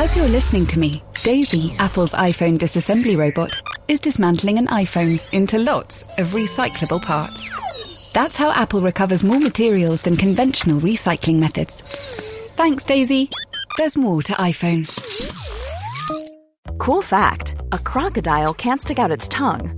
As you're listening to me, Daisy, Apple's iPhone disassembly robot, is dismantling an iPhone into lots of recyclable parts. That's how Apple recovers more materials than conventional recycling methods. Thanks, Daisy. There's more to iPhone. Cool fact a crocodile can't stick out its tongue.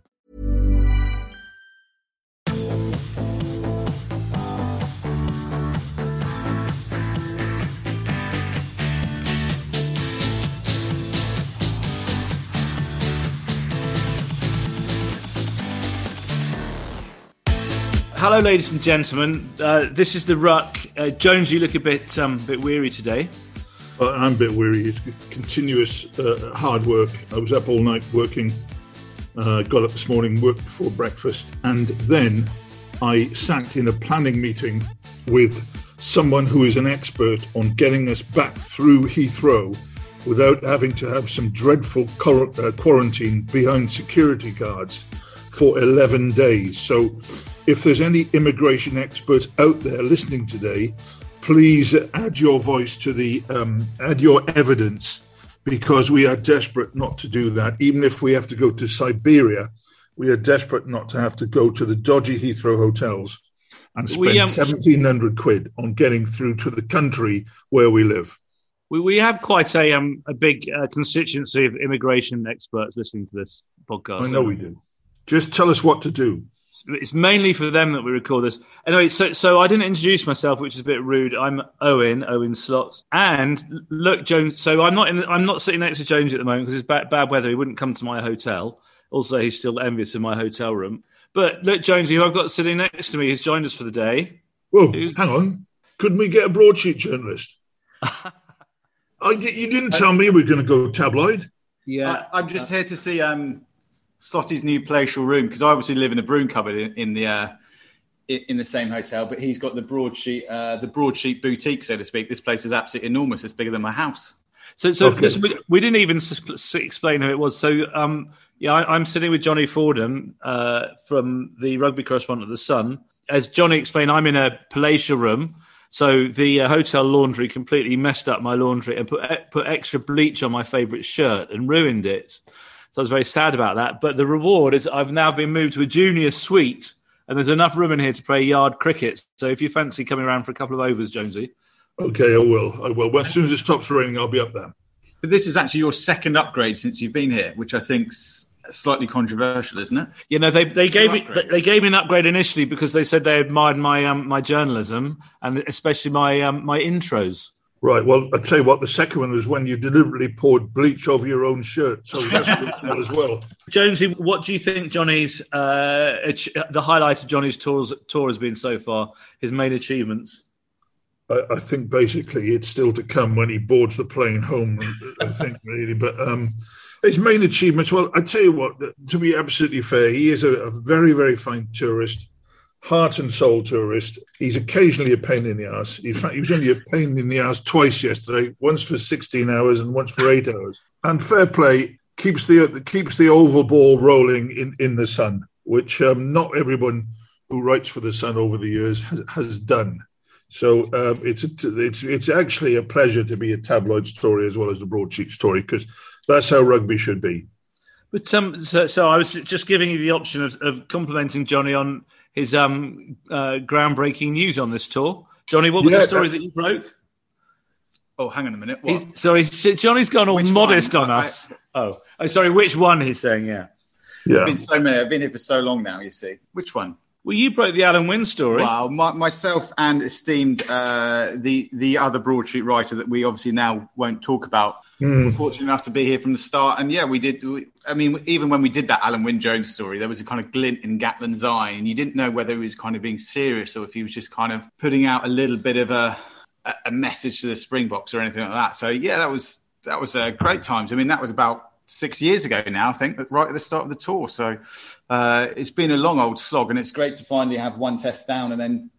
Hello, ladies and gentlemen. Uh, this is the Ruck. Uh, Jones, you look a bit um, bit weary today. Uh, I'm a bit weary. It's continuous uh, hard work. I was up all night working. Uh, got up this morning, worked before breakfast, and then I sat in a planning meeting with someone who is an expert on getting us back through Heathrow without having to have some dreadful uh, quarantine behind security guards for 11 days. So if there's any immigration experts out there listening today, please add your voice to the um, add your evidence because we are desperate not to do that. Even if we have to go to Siberia, we are desperate not to have to go to the dodgy Heathrow hotels and spend We, um, 1700 quid on getting through to the country where we live. We, we have quite a um, a big uh, constituency of immigration experts listening to this podcast. I know we do. Just tell us what to do. It's mainly for them that we record this. Anyway, so so I didn't introduce myself, which is a bit rude. I'm Owen, Owen Slots, and look, Jones. So I'm not in. I'm not sitting next to Jones at the moment because it's bad, bad weather. He wouldn't come to my hotel. Also, he's still envious of my hotel room. But look, Jonesy, who I've got sitting next to me, has joined us for the day. Well, hang on. Couldn't we get a broadsheet journalist? I, you didn't tell me we are going to go tabloid. Yeah, I, I'm just here to see um, Slotty's new palatial room because I obviously live in a broom cupboard in, in the uh, in, in the same hotel, but he's got the broadsheet uh, the broadsheet boutique, so to speak. This place is absolutely enormous. It's bigger than my house. So, so Okay. listen, we, we didn't even s- s- explain who it was. So, um, yeah, I, I'm sitting with Jonny Fordham uh, from the rugby correspondent of the Sun. As Johnny explained, I'm in a palatial room. So the uh, hotel laundry completely messed up my laundry and put put extra bleach on my favourite shirt and ruined it. So I was very sad about that. But the reward is I've now been moved to a junior suite, and there's enough room in here to play yard cricket. So if you fancy coming around for a couple of overs, Jonesy, Okay, I will. I will. Well, as soon as it stops raining, I'll be up there. But this is actually your second upgrade since you've been here, which I think's slightly controversial, isn't it? You know, they they gave me they gave me an upgrade initially because they said they admired my um, my journalism and especially my um, my intros. Right. Well, I'll tell you what, the second one was when you deliberately poured bleach over your own shirt. So that's good as well. Jonesy, what do you think Johnny's uh, the highlight of Johnny's tours tour has been so far? His main achievements. I, I think basically it's still to come when he boards the plane home, I think, really. But um, his main achievements, well, I tell you what, to be absolutely fair, he is a, a very, very fine tourist, heart and soul tourist. He's occasionally a pain in the ass. In fact, he was only a pain in the ass twice yesterday, once for 16 hours and once for eight hours. And fair play keeps the keeps the oval ball rolling in, in the sun, which um, not everyone who writes for the Sun over the years has, has done. So um, it's, it's it's actually a pleasure to be a tabloid story as well as a broadsheet story because that's how rugby should be. But um, so, so I was just giving you the option of, of complimenting Johnny on his um uh, groundbreaking news on this tour. Johnny, what was Yeah, the story uh, that you broke? Oh, hang on a minute. What? He's, sorry, Johnny's gone all Which modest one? on I- us. oh, oh, sorry, which one? He's saying, yeah. Yeah, There's been so many. I've been here for so long now. You see, which one? Well, you broke the Alun Wyn story. Wow, my, myself and esteemed uh, the the other broadsheet writer that we obviously now won't talk about. We're fortunate enough to be here from the start, and yeah, we did. We, I mean, even when we did that Alun Wyn Jones story, there was a kind of glint in Gatland's eye, and you didn't know whether he was kind of being serious or if he was just kind of putting out a little bit of a a- a message to the Springboks or anything like that. So yeah, that was that was uh, great times. I mean, that was about six years ago now, I think, right at the start of the tour. So uh, it's been a long old slog, and it's great to finally have one test down and then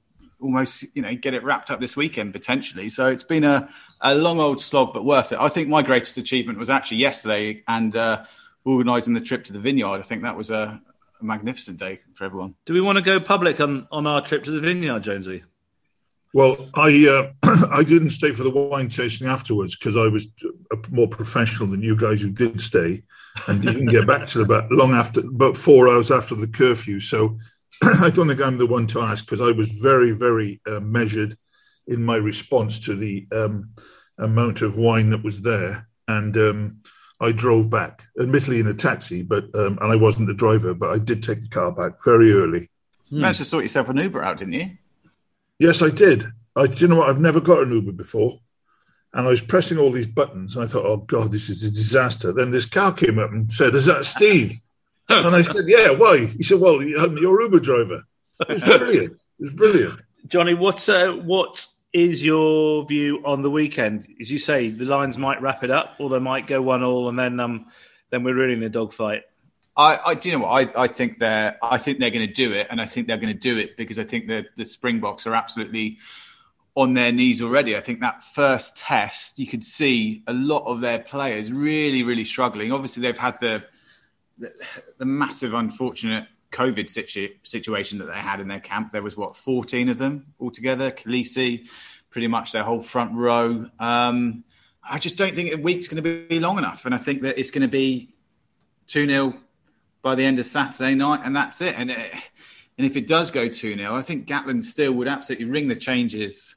almost you know get it wrapped up this weekend potentially. So it's been a, a long old slog, but worth it. I think my greatest achievement was actually yesterday, and uh, organising the trip to the vineyard. I think that was a, a, magnificent day for everyone. Do we want to go public on, on our trip to the vineyard, Jonesy? Well, I uh, I didn't stay for the wine tasting afterwards because I was more professional than you guys who did stay, and didn't get back to about long after about four hours after the curfew. So I don't think I'm the one to ask because I was very very uh, measured in my response to the um, amount of wine that was there, and um, I drove back, admittedly in a taxi, but um, and I wasn't the driver, but I did take the car back very early. You managed to sort yourself an Uber out, didn't you? Yes, I did. I, you know what? I've never got an Uber before, and I was pressing all these buttons, and I thought, "Oh God, this is a disaster." Then this car came up and said, "Is that Steve?" and I said, "Yeah." Why? He said, "Well, I'm your Uber driver." It's brilliant. It's brilliant. Johnny, what uh, what is your view on the weekend? As you say, the Lions might wrap it up, or they might go one all, and then um, then we're really in a dogfight. I, I do you know what I, I think they're I think they're going to do it, and I think they're going to do it because I think that the Springboks are absolutely on their knees already. I think that first test, you could see a lot of their players really, really struggling. Obviously, they've had the the, the massive, unfortunate COVID situ- situation that they had in their camp. There was what fourteen of them altogether. Kolisi, pretty much their whole front row. Um, I just don't think a week's going to be long enough, and I think that it's going to be two 0 by the end of Saturday night, and that's it. And it, and if it does go two 0 I think Gatland still would absolutely ring the changes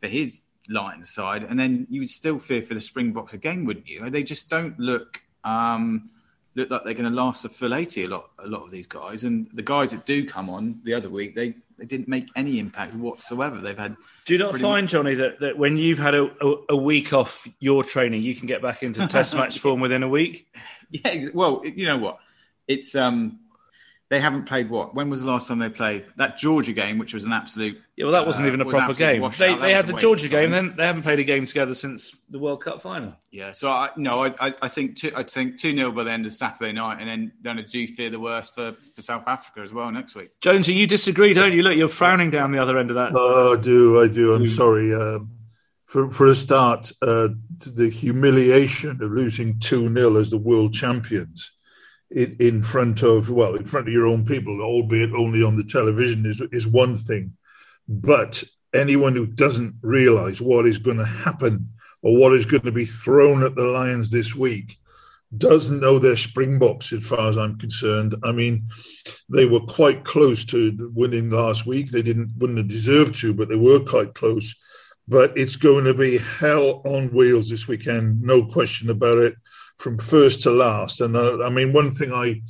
for his line side, and then you would still fear for the Springboks again, wouldn't you? They just don't look. Um, look like they're going to last a full 80 a lot a lot of these guys and the guys that do come on the other week they they didn't make any impact whatsoever they've had do you not find much... johnny that, that when you've had a, a, a, week off your training you can get back into test match form within a week yeah well you know what it's um they haven't played what? When was the last time they played that Georgia game, which was an absolute? Yeah, well, that wasn't uh, even a proper game. They, they had the Georgia game, then they haven't played a game together since the World Cup final. Yeah, so I no, I, I, I think two, I think two 0 by the end of Saturday night, and then then I do fear the worst for, for South Africa as well next week. Jones, you disagree, don't you? Look, you're frowning down the other end of that. Oh, I do, I do. I'm sorry. Um, for for a start, uh, the humiliation of losing two 0 as the world champions in, in front of well in front of your own people albeit only on the television is is one thing. But anyone who doesn't realize what is going to happen or what is going to be thrown at the lions this week doesn't know their springboks as far as i'm concerned. I mean they were quite close to winning last week. They didn't wouldn't have deserved to but they were quite close. But it's going to be hell on wheels this weekend no question about it from first to last. And uh, I mean, one thing I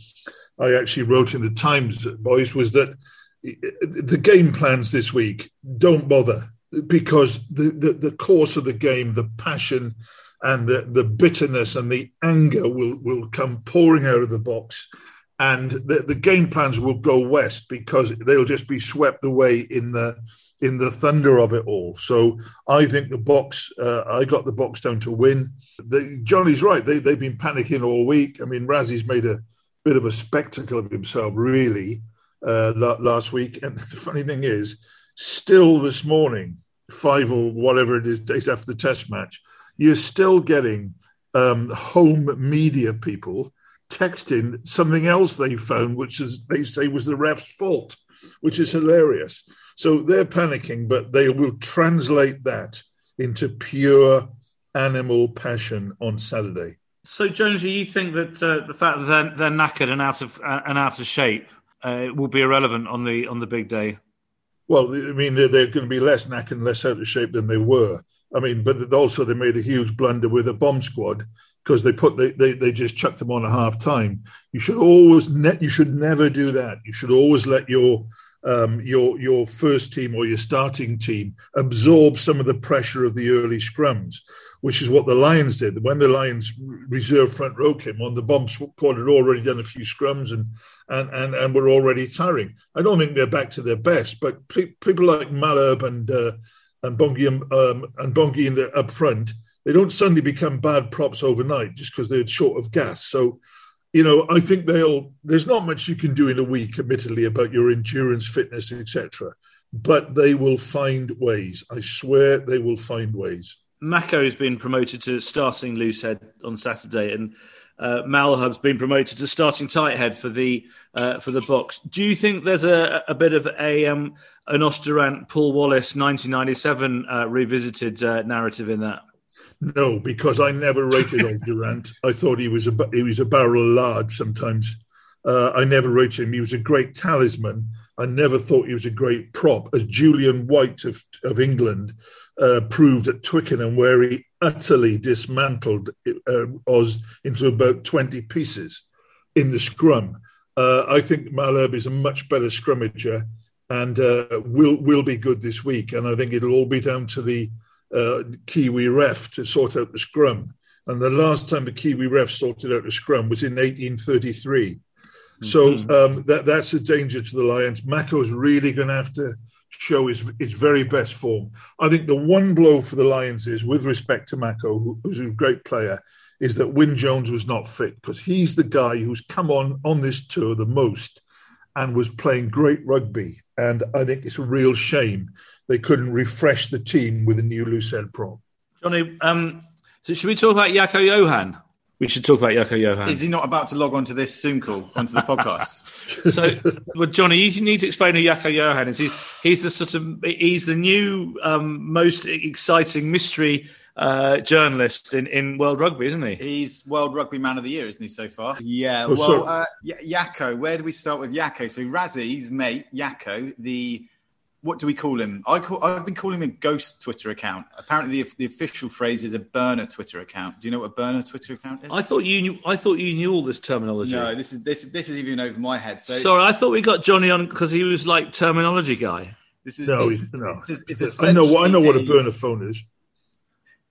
I actually wrote in the Times, boys, was that the game plans this week don't bother because the, the, the course of the game, the passion and the, the bitterness and the anger will, will come pouring out of the box. And the, the game plans will go west because they'll just be swept away in the in the thunder of it all. So I think the Boks, uh, I got the Boks down to win. The, Johnny's right. They, they've been panicking all week. I mean, Rassie's made a bit of a spectacle of himself, really, uh, last week. And the funny thing is, still this morning, five or whatever it is days after the test match, you're still getting um, home media people texting something else they found, which is they say was the ref's fault, which is hilarious. So they're panicking, but they will translate that into pure animal passion on Saturday. So, Jones, do you think that uh, the fact that they're, they're, knackered and out of uh, and out of shape uh, will be irrelevant on the on the big day? Well, I mean, they're, they're, going to be less knackered and less out of shape than they were. I mean, but also they made a huge blunder with a bomb squad because they put they, they, they just chucked them on a half time. You should always ne- you should never do that. You should always let your um, your your first team or your starting team absorb some of the pressure of the early scrums, which is what the Lions did. When the Lions reserve front row came on, the bomb squad had already done a few scrums and and and, and were already tiring. I don't think they're back to their best, but pe- people like Malherbe and uh, and Bongi um, and Bongi in the up front, they don't suddenly become bad props overnight just because they're short of gas. So you know, I think they'll. There's not much you can do in a week, admittedly, about your endurance, fitness, etc. But they will find ways. I swear, they will find ways. Mako has been promoted to starting loose head on Saturday, and uh, Malherbe's been promoted to starting tight head for the uh, for the Boks. Do you think there's a, a bit of a um, an Os du Randt Paul Wallace 1997 uh, revisited uh, narrative in that? No, because I never rated du Randt I thought he was a he was a barrel lard sometimes. Uh, I never rated him. He was a great talisman. I never thought he was a great prop, as Julian White of of England uh, proved at Twickenham, where he utterly dismantled uh, Os into about 20 pieces in the scrum. Uh, I think Malherbe is a much better scrummager and uh, will will be good this week. And I think it'll all be down to the uh, Kiwi ref to sort out the scrum. And the last time the Kiwi ref sorted out the scrum was in 1833. Mm-hmm. So um, that that's a danger to the Lions. Mako's really going to have to show his, his very best form. I think the one blow for the Lions is, with respect to Mako, who's a great player, is that Wyn Jones was not fit because he's the guy who's come on on this tour the most and was playing great rugby. And I think it's a real shame they couldn't refresh the team with a new Lucerne prop. Johnny, um, so should we talk about Jaco Johan? We should talk about Jaco Johan. Is he not about to log on to this Zoom call, onto the podcast? so, well, Johnny, you need to explain who Jaco Johan is. He's, he's the sort of he's the new um, most exciting mystery uh, journalist in, in world rugby, isn't he? He's World Rugby Man of the Year, isn't he, so far? Yeah. Oh, well, uh, Jaco, where do we start with Jaco? So Rassie's mate, Jaco, the what do we call him? I call, I've been calling him a ghost Twitter account. Apparently, the, the, official phrase is a burner Twitter account. Do you know what a burner Twitter account is? I thought you knew. I thought you knew all this terminology. No, this is this this is even over my head. So sorry, I thought we got Johnny on because he was like terminology guy. This is no, it's, no. It's, it's I know. I know what a burner phone is.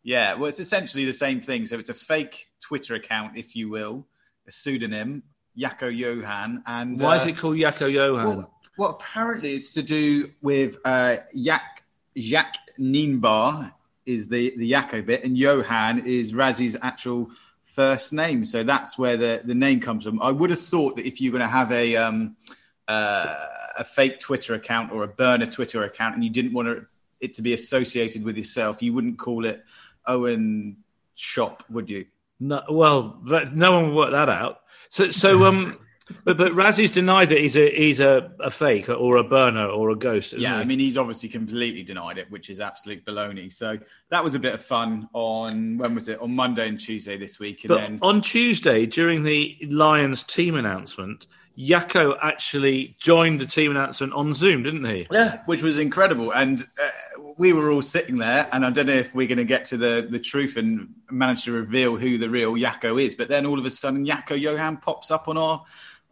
Yeah, well, it's essentially the same thing. So it's a fake Twitter account, if you will, a pseudonym, Jaco Johan. And why uh, is it called Jaco Johan? Well, well, apparently it's to do with uh, Yak, Jacques Nienaber is the, the Jaco bit, and Johan is Rassie's actual first name. So that's where the, the name comes from. I would have thought that if you're going to have a um, uh, a fake Twitter account or a burner Twitter account, and you didn't want it to be associated with yourself, you wouldn't call it Owen Shop, would you? No, well, that, no one would work that out. So, so um, but but Rassie's denied that he's a he's a, a fake or a burner or a ghost. Yeah, he? I mean he's obviously completely denied it, which is absolute baloney. So that was a bit of fun on when was it on Monday and Tuesday this week, and but then on Tuesday during the Lions team announcement. Yako actually joined the team announcement on Zoom, didn't he? Yeah, which was incredible. And uh, we were all sitting there, and I don't know if we're going to get to the, the truth and manage to reveal who the real Yako is. But then all of a sudden, Yako Johan pops up on our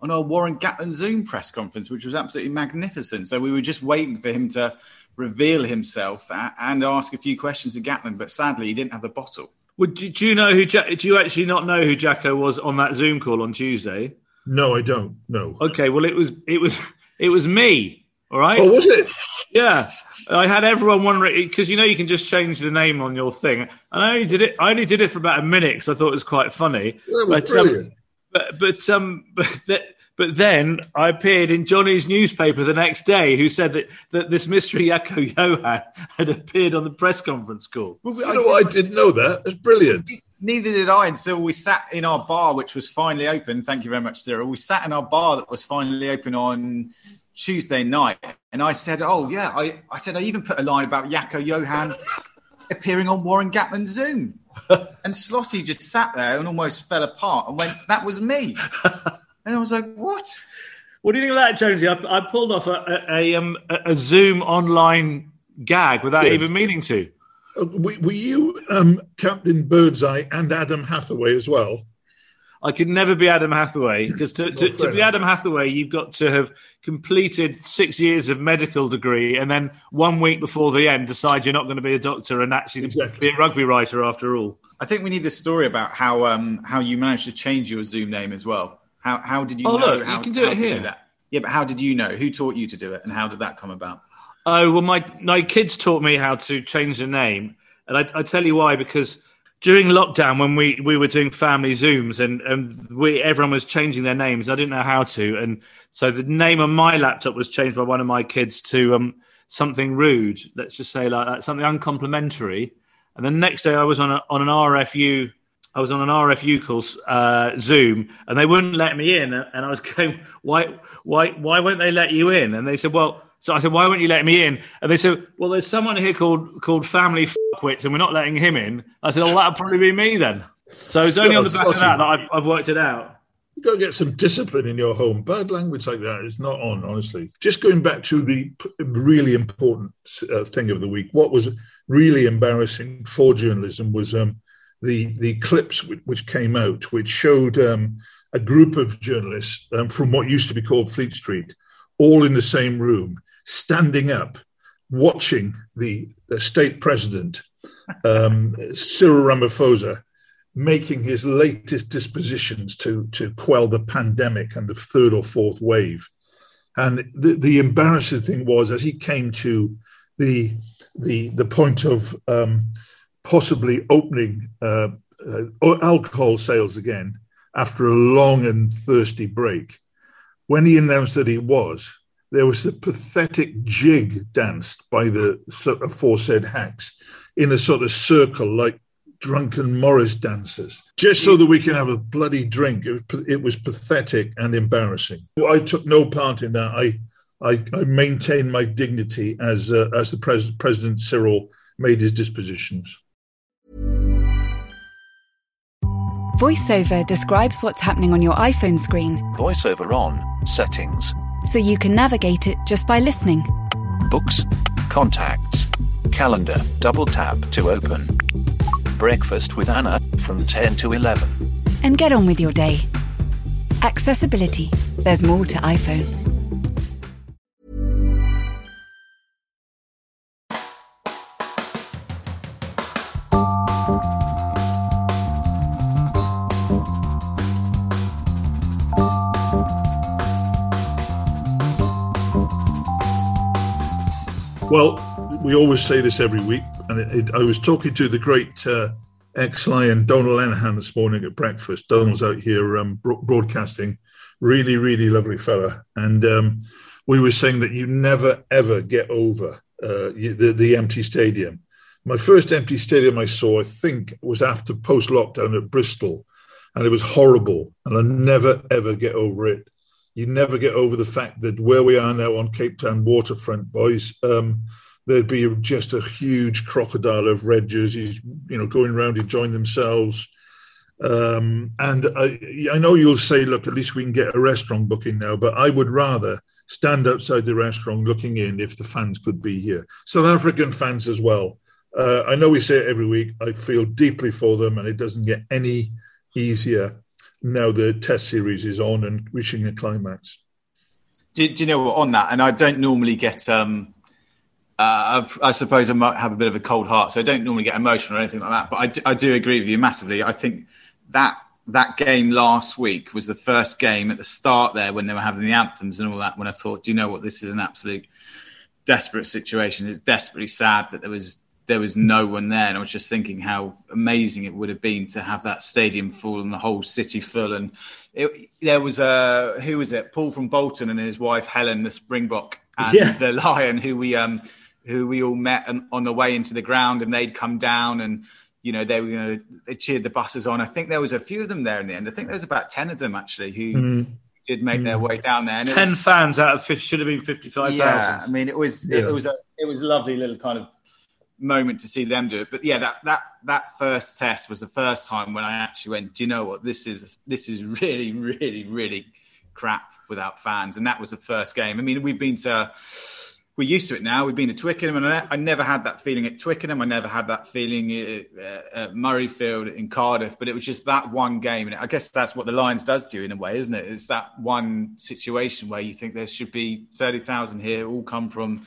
on our Warren Gatland Zoom press conference, which was absolutely magnificent. So we were just waiting for him to reveal himself and ask a few questions to Gatland, but sadly he didn't have the bottle. Would do you know who? Do you actually not know who Jacko was on that Zoom call on Tuesday? No, I don't. No. Okay, well it was it was it was me. All right. Oh, was it? Yeah, I had everyone wondering because you know you can just change the name on your thing, and I only did it. I only did it for about a minute because I thought it was quite funny. That was but, um, brilliant. Um, but but um but but then I appeared in Johnny's newspaper the next day, who said that, that this mystery Jaco Johan had appeared on the press conference call. Well, you know I didn't know that. It's brilliant. Neither did I until we sat in our bar, which was finally open. Thank you very much, Cyril. We sat in our bar that was finally open on Tuesday night, and I said, "Oh yeah," I, I said I even put a line about Jaco Johan appearing on Warren Gatland Zoom. and Slotty just sat there and almost fell apart and went, That was me. and I was like, What? What do you think of that, Jonesy? I, I pulled off a, a, a, um, a, Zoom online gag without yeah. even meaning to. Uh, were, were, you um, Captain Birdseye and Adam Hathaway as well? I could never be Adam Hathaway because to, to, to, be Adam Hathaway, you've got to have completed six years of medical degree and then one week before the end decide you're not going to be a doctor and actually exactly. be a rugby writer after all. I think we need the story about how um, how you managed to change your Zoom name as well. How how did you oh, know look, how, you can do it here. Do that? Yeah, but how did you know? Who taught you to do it, and how did that come about? Oh well, my my kids taught me how to change the name, and I, I tell you why because during lockdown when we, we were doing family zooms and, and we everyone was changing their names i didn't know how to and so the name on my laptop was changed by one of my kids to um, something rude let's just say like that something uncomplimentary and the next day i was on, a, on an rfu I was on an RFU call, uh, Zoom, and they wouldn't let me in. And I was going, why, why, why won't they let you in? And they said, well, so I said, why won't you let me in? And they said, well, there's someone here called called Family Fuckwits, and we're not letting him in. I said, well, that'll probably be me then. So it's only on the back of that that I've, I've worked it out. You've got to get some discipline in your home. Bad language like that is not on, honestly. Just going back to the really important uh, thing of the week, what was really embarrassing for journalism was um, the the clips which came out, which showed um, a group of journalists um, from what used to be called Fleet Street, all in the same room, standing up, watching the, the state president, um, Cyril Ramaphosa, making his latest dispositions to, to quell the pandemic and the third or fourth wave. And the, the embarrassing thing was, as he came to the the the point of um, possibly opening uh, uh, alcohol sales again after a long and thirsty break. When he announced that he was, there was a pathetic jig danced by the aforesaid hacks in a sort of circle like drunken Morris dancers, just so that we can have a bloody drink. It was, it was pathetic and embarrassing. I took no part in that. I I, I maintained my dignity as uh, as the pres- President Cyril made his dispositions. VoiceOver describes what's happening on your iPhone screen. VoiceOver on settings. So you can navigate it just by listening. Books, contacts, calendar, double tap to open. Breakfast with Anna from 10 to 11. And get on with your day. Accessibility. There's more to iPhone. Well, we always say this every week, and it, it, I was talking to the great uh, ex-lion Donal Lenihan this morning at breakfast. Donal's out here um, broadcasting, really, really lovely fella, and um, we were saying that you never ever get over uh, the, the empty stadium. My first empty stadium I saw, I think, was after post lockdown at Bristol, and it was horrible, and I never ever get over it you never get over the fact that where we are now on Cape Town waterfront, boys, um, there'd be just a huge crocodile of red jerseys, you know, going around enjoying themselves. Um, and I, I know you'll say, look, at least we can get a restaurant booking now, but I would rather stand outside the restaurant looking in if the fans could be here. South African fans as well. Uh, I know we say it every week. I feel deeply for them, and it doesn't get any easier now the test series is on and reaching a climax. Do, do you know what on that? And I don't normally get. Um, uh, I suppose I might have a bit of a cold heart, so I don't normally get emotional or anything like that. But I do, I do agree with you massively. I think that that game last week was the first game at the start there when they were having the anthems and all that. When I thought, do you know what? This is an absolute desperate situation. It's desperately sad that there was there was no one there. And I was just thinking how amazing it would have been to have that stadium full and the whole city full. And it, there was a who was it? Paul from Bolton and his wife Helen, the Springbok, and yeah. the Lion, who we um who we all met on, on the way into the ground, and they'd come down and. You know, they were going to, they cheered the buses on. I think there was a few of them there in the end. I think there was about 10 of them actually who, mm did make mm. their way down there. And Ten was, fans out of 50, should have been fifty five thousand. Yeah, I mean, it was yeah. it was a it was a lovely little kind of moment to see them do it. But yeah, that that that first test was the first time when I actually went, do you know what? This is this is really, really, really crap without fans. And that was the first game. I mean, we've been to we're used to it now. We've been to Twickenham, and I, never had that feeling at Twickenham. I never had that feeling uh, uh, at, at Murrayfield in Cardiff. But it was just that one game, and I guess that's what the Lions does to you in a way, isn't it? It's that one situation where you think there should be thirty thousand here, all come from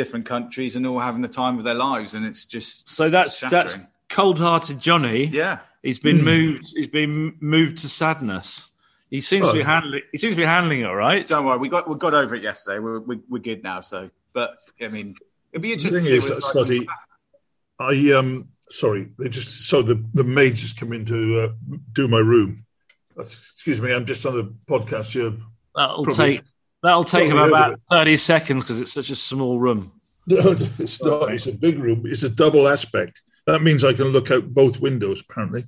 different countries and all having the time of their lives, and it's just so that's shattering. that's cold-hearted Johnny. Yeah, he's been mm. moved. He's been moved to sadness. He seems oh, to be handling. He seems to be handling it all right. Don't worry, we got we got over it yesterday. We're we, are we are good now. So, but I mean, it'd be interesting. The thing is, like I um sorry, they just so the the maid just come in to uh, do my room. Excuse me, I'm just on the podcast here. That'll Probably. take That'll take him about 30 seconds because it's such a small room. No, it's not. It's a big room. It's a double aspect. That means I can look out both windows, apparently.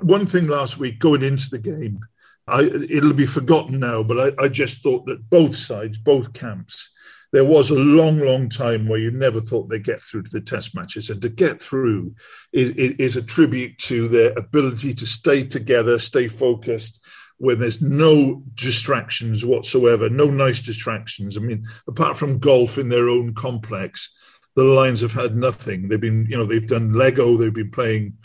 one thing last week going into the game, I, it'll be forgotten now, but I, I just thought that both sides, both camps, there was a long, long time where you never thought they'd get through to the test matches. And to get through is, is, a tribute to their ability to stay together, stay focused, when there's no distractions whatsoever, no nice distractions. I mean, apart from golf in their own complex, the Lions have had nothing. They've been, you know, they've done Lego, they've been playing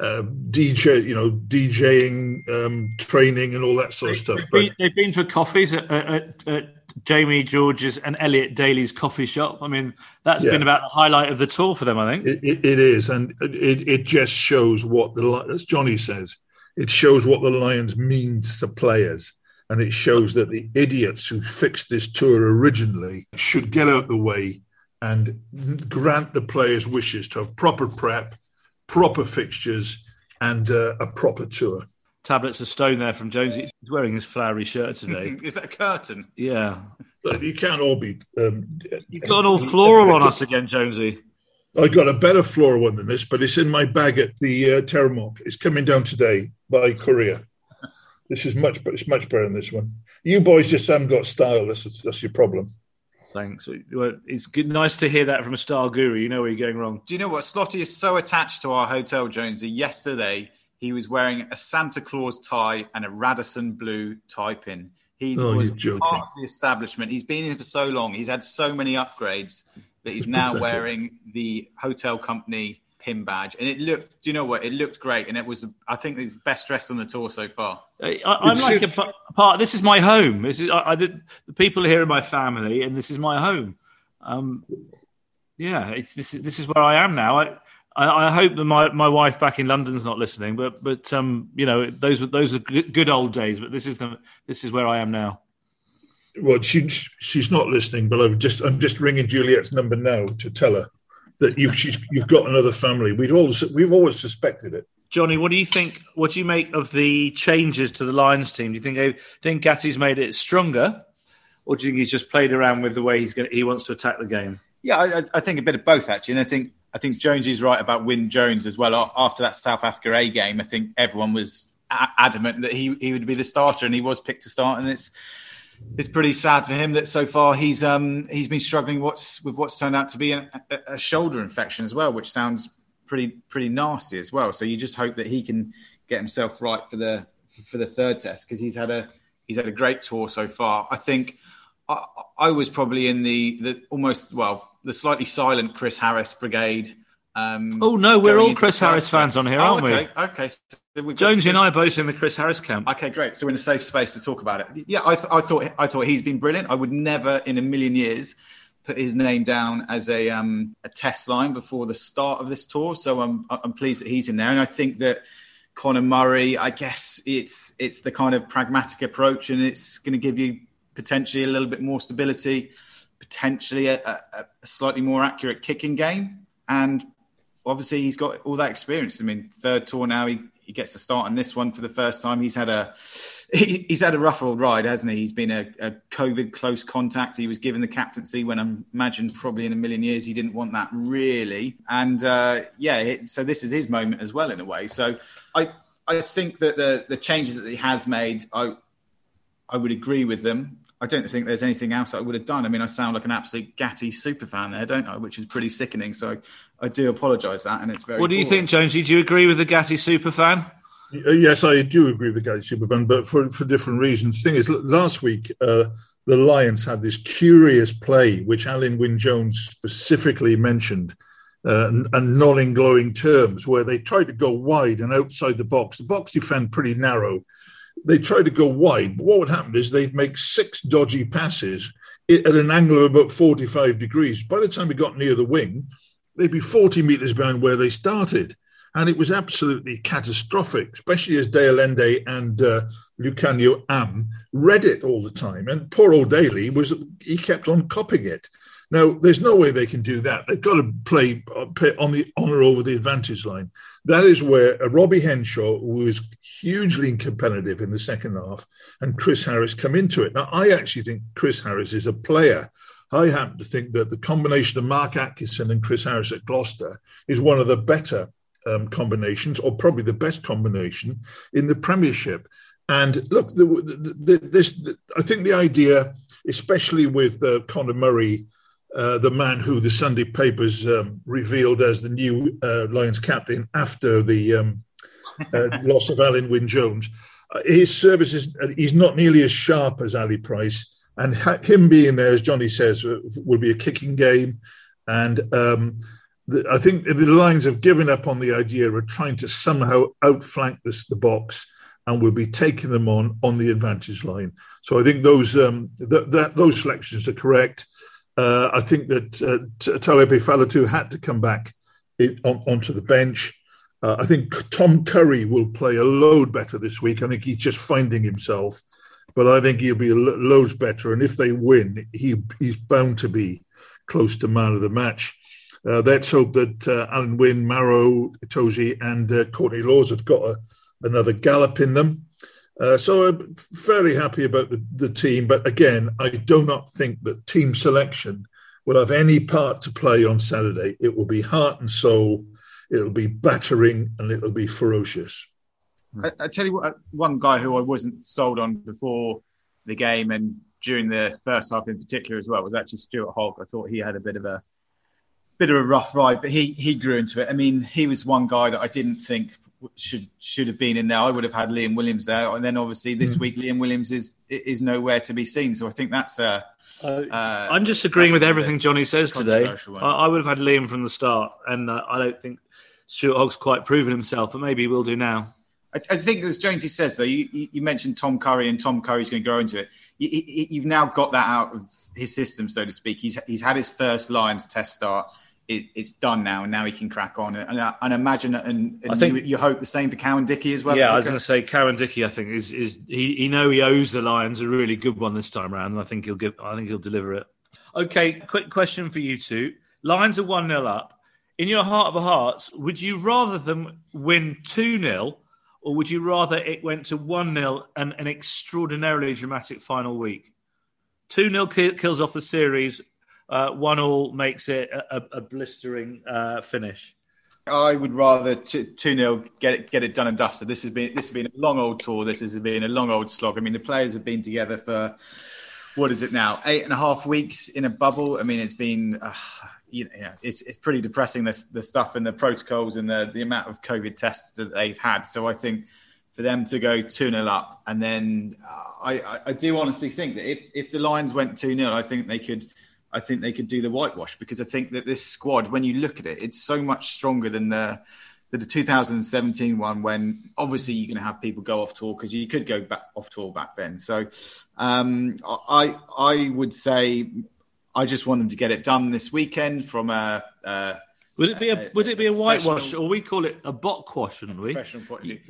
uh, DJ, you know, DJing, um, training, and all that sort of stuff. They've been, they've been for coffees at, at, at, Jamie George's and Elliot Daly's coffee shop. I mean, that's yeah. been about the highlight of the tour for them. I think it, it, it is, and it, it just shows what the as Johnny says, it shows what the Lions means to players. And it shows that the idiots who fixed this tour originally should get out the way and grant the players' wishes to have proper prep, proper fixtures, and uh, a proper tour. Tablets of stone there from Jones. He's wearing his flowery shirt today. Is that a curtain? Yeah. But you can't all be. Um, You've gone all floral on us again, Jonesy. I got a better floral one than this, but it's in my bag at the uh, Terramok. It's coming down today by courier. This is much, but it's much better than this one. You boys just haven't got style. That's that's your problem. Thanks. It's good, nice to hear that from a style guru. You know where you're going wrong. Do you know what? Slotty is so attached to our hotel, Jonesy. Yesterday, he was wearing a Santa Claus tie and a Radisson Blu tie pin. He oh, was part of the establishment. He's been here for so long. He's had so many upgrades that he's now wearing the hotel company pin badge, and it looked. Do you know what? It looked great, and it was. I think his best dressed on the tour so far. I, am like a part. This is my home. This is I, I, the, the, people here are my family, and this is my home. Um, yeah, this is this is where I am now. I, I, I, hope that my, my wife back in London's not listening, but but um, you know those were those are good, good old days. But this is the this is where I am now. Well, she she's not listening, but I've just I'm just ringing Juliet's number now to tell her that you've you've got another family. We've always we've always suspected it. Johnny, what do you think? What do you make of the changes to the Lions team? Do you think do you think Gatti's made it stronger, or do you think he's just played around with the way he's going he wants to attack the game? Yeah, I, I think a bit of both actually, and I think I think Jones is right about Wyn Jones as well. After that South Africa A game, I think everyone was adamant that he he would be the starter, and he was picked to start. And it's it's pretty sad for him that so far he's um he's been struggling what's with what's turned out to be a, a shoulder infection as well, which sounds pretty pretty nasty as well. So you just hope that he can get himself right for the for the third test because he's had a he's had a great tour so far. I think I, I was probably in the the almost well the slightly silent Chris Harris brigade. Um, oh no, we're all Chris Harris fans on here, oh, aren't okay, we? Okay, so Jones and I are both in the Chris Harris camp. Okay, great. So we're in a safe space to talk about it. Yeah, I, th- I thought I thought he's been brilliant. I would never in a million years put his name down as a um, a test line before the start of this tour. So I'm I'm pleased that he's in there, and I think that Conor Murray. I guess it's it's the kind of pragmatic approach, and it's going to give you potentially a little bit more stability potentially a, a, a slightly more accurate kicking game. And obviously, he's got all that experience. I mean, third tour now, he, he gets to start on this one for the first time. He's had a he, he's had a rough old ride, hasn't he? He's been a, a, COVID close contact. He was given the captaincy when I imagine probably in a million years he didn't want that really. And uh, yeah, it, so this is his moment as well in a way. So I I think that the the changes that he has made, I I would agree with them. I don't think there's anything else I would have done. I mean, I sound like an absolute Gatti super fan there, don't I? Which is pretty sickening. So I do apologise that, and it's very. What do you think, Jonesy? Do you agree with the Gatti super fan? Uh, yes, I do agree with the Gatti super fan, but for for different reasons. The thing is, last week uh, the Lions had this curious play, which Alun Wyn Jones specifically mentioned. Uh, and, and not in glowing terms, where they tried to go wide and outside the Boks. The box defend pretty narrow, they tried to go wide, but what would happen is they'd make six dodgy passes at an angle of about 45 degrees. By the time we got near the wing, they'd be 40 metres behind where they started. And it was absolutely catastrophic, especially as de Allende and uh, Lukhanyo Am read it all the time. And poor old Daly was, he kept on copying it. Now, there's no way they can do that. They've got to play, play on the honour over the advantage line. That is where Robbie Henshaw, who was hugely competitive in the second half, and Chris Harris come into it. Now, I actually think Chris Harris is a player. I happen to think that the combination of Mark Atkinson and Chris Harris at Gloucester is one of the better um, combinations, or probably the best combination in the Premiership. And look, the, the, the, this I think the idea, especially with uh, Conor Murray, uh, the man who the Sunday papers um, revealed as the new uh, Lions captain after the um, uh, loss of Alun Wyn Jones, uh, his service is he's not nearly as sharp as Ali Price, and ha- him being there, as Johnny says, will be a kicking game. And um, the, I think the Lions have given up on the idea of trying to somehow outflank this the Boks and we'll be taking them on on the advantage line. So I think those um, th- that, those selections are correct. Uh, I think that uh, Taulupe Faletau had to come back in, on, onto the bench. Uh, I think Tom Curry will play a load better this week. I think he's just finding himself, but I think he'll be a loads better. And if they win, he he's bound to be close to man of the match. Uh, let's hope that uh, Alun Wyn, Maro, Itoje, and uh, Courtney Lawes have got a, another gallop in them. Uh, so I'm fairly happy about the, the team. But again, I do not think that team selection will have any part to play on Saturday. It will be heart and soul, it'll be battering, and it'll be ferocious. I, I tell you what, one guy who I wasn't sold on before the game and during the first half in particular as well was actually Stuart Hogg. I thought he had a bit of a bit of a rough ride, but he he grew into it. I mean, he was one guy that I didn't think should should have been in there. I would have had Liam Williams there, and then obviously this mm. week Liam Williams is is nowhere to be seen. So I think that's a. Uh, uh, I'm just agreeing with everything Johnny says today. I, I, would have had Liam from the start, and uh, I don't think Stuart Hogg's quite proven himself, but maybe he will do now. I, I think, as Jonesy says, though, you, you, mentioned Tom Curry, and Tom Curry's going to grow into it. You, you've now got that out of his system, so to speak. He's he's had his first Lions test start it, it's done now, and now he can crack on. And, I, and imagine, and, and I think you, you, hope the same for Cowan-Dickie as well. Yeah, I was going to say Cowan-Dickie. I think is is he, he know he owes the Lions a really good one this time around, and I think he'll give. I think he'll deliver it. Okay, quick question for you two. Lions are one 0 up. In your heart of hearts, would you rather them win two 0 or would you rather it went to one 0 and an extraordinarily dramatic final week? Two 0 kills off the series uh, one all makes it a, a blistering uh, finish. I would rather two 0 get it get it done and dusted. This has been this has been a long old tour. This has been a long old slog. I mean, the players have been together for what is it now? Eight and a half weeks in a bubble. I mean, it's been uh, you know it's it's pretty depressing. The the stuff and the protocols and the the amount of COVID tests that they've had. So I think for them to go 2 0 up. And then uh, I, I, do honestly think that if, if the Lions went 2 0, I think they could I think they could do the whitewash because I think that this squad, when you look at it, it's so much stronger than the the 2017 one when obviously you're going to have people go off tour because you could go back off tour back then. So um, I I would say I just want them to get it done this weekend from a, a would it be a, would it be a whitewash, or we call it a Bokwash, wouldn't we?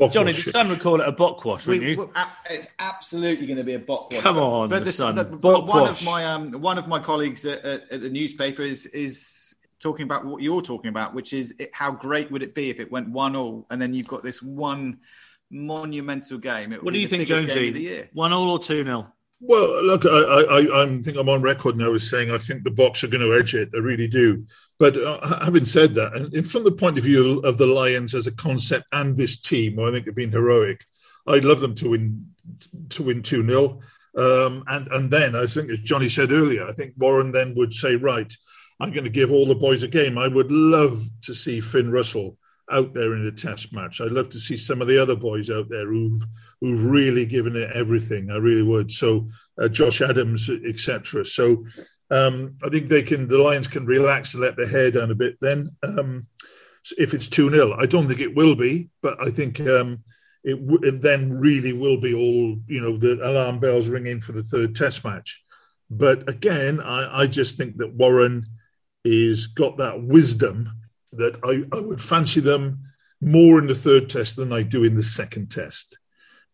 Johnny, the Sun would call it a Bokwash, wouldn't you? It's absolutely going to be a Bokwash. Come on, but, the, the Sun. The, but one of my um, one of my colleagues at, at, at, the newspaper is is talking about what you're talking about, which is it, how great would it be if it went one all, and then you've got this one monumental game. What do you think, Jonesy? One all or two nil? Well, look, I, I, I think I'm on record now as saying I think the Boks are going to edge it. I really do. But uh, having said that, and from the point of view of the Lions as a concept and this team, I think they've been heroic. I'd love them to win to win two 0 um, and and then I think, as Johnny said earlier, I think Warren then would say, right, I'm going to give all the boys a game. I would love to see Finn Russell out there in the test match. I'd love to see some of the other boys out there who've who've really given it everything. I really would. So uh, Josh Adams, etc. So um, I think they can. The Lions can relax and let their hair down a bit. Then, um, if it's two 0 I don't think it will be, but I think. Um, it, w- it then really will be all you know the alarm bells ringing for the third test match but again I, I just think that warren is got that wisdom that I, I would fancy them more in the third test than I do in the second test.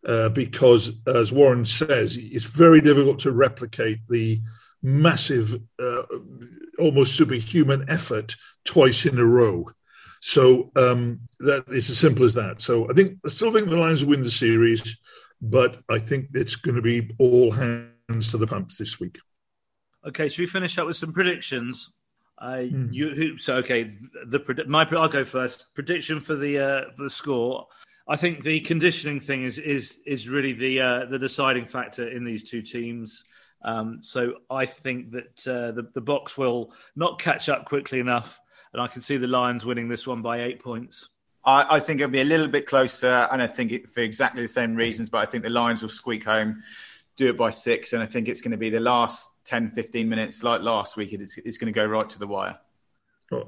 Uh, because, as Warren says, it's very difficult to replicate the massive, uh, almost superhuman effort twice in a row. So um, that it's as simple as that. So I think I still think the Lions win the series, but I think it's going to be all hands to the pumps this week. Okay, should we finish up with some predictions? Uh, mm. you, who, so okay, the my I'll go first. Prediction for the uh, for the score. I think the conditioning thing is is is really the uh, the deciding factor in these two teams. Um, so I think that uh, the the Boks will not catch up quickly enough, and I can see the Lions winning this one by eight points. I, I think it'll be a little bit closer, and I think it, for exactly the same reasons. But I think the Lions will squeak home, do it by six, and I think it's going to be the last 10, 15 minutes, like last week. It's, it's going to go right to the wire.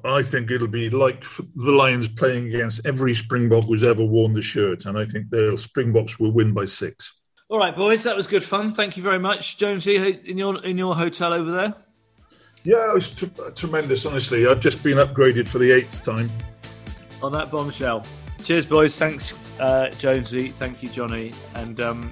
I think it'll be like the Lions playing against every Springbok who's ever worn the shirt, and I think the Springboks will win by six. All right, boys, that was good fun. Thank you very much, Jonesy, in your in your hotel over there. Yeah, it was t- tremendous. Honestly, I've just been upgraded for the eighth time. On that bombshell. Cheers, boys. Thanks, uh, Jonesy. Thank you, Jonny. And um,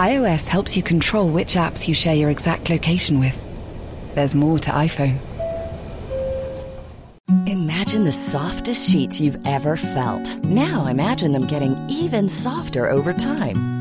iOS helps you control which apps you share your exact location with. There's more to iPhone. Imagine the softest sheets you've ever felt. Now imagine them getting even softer over time.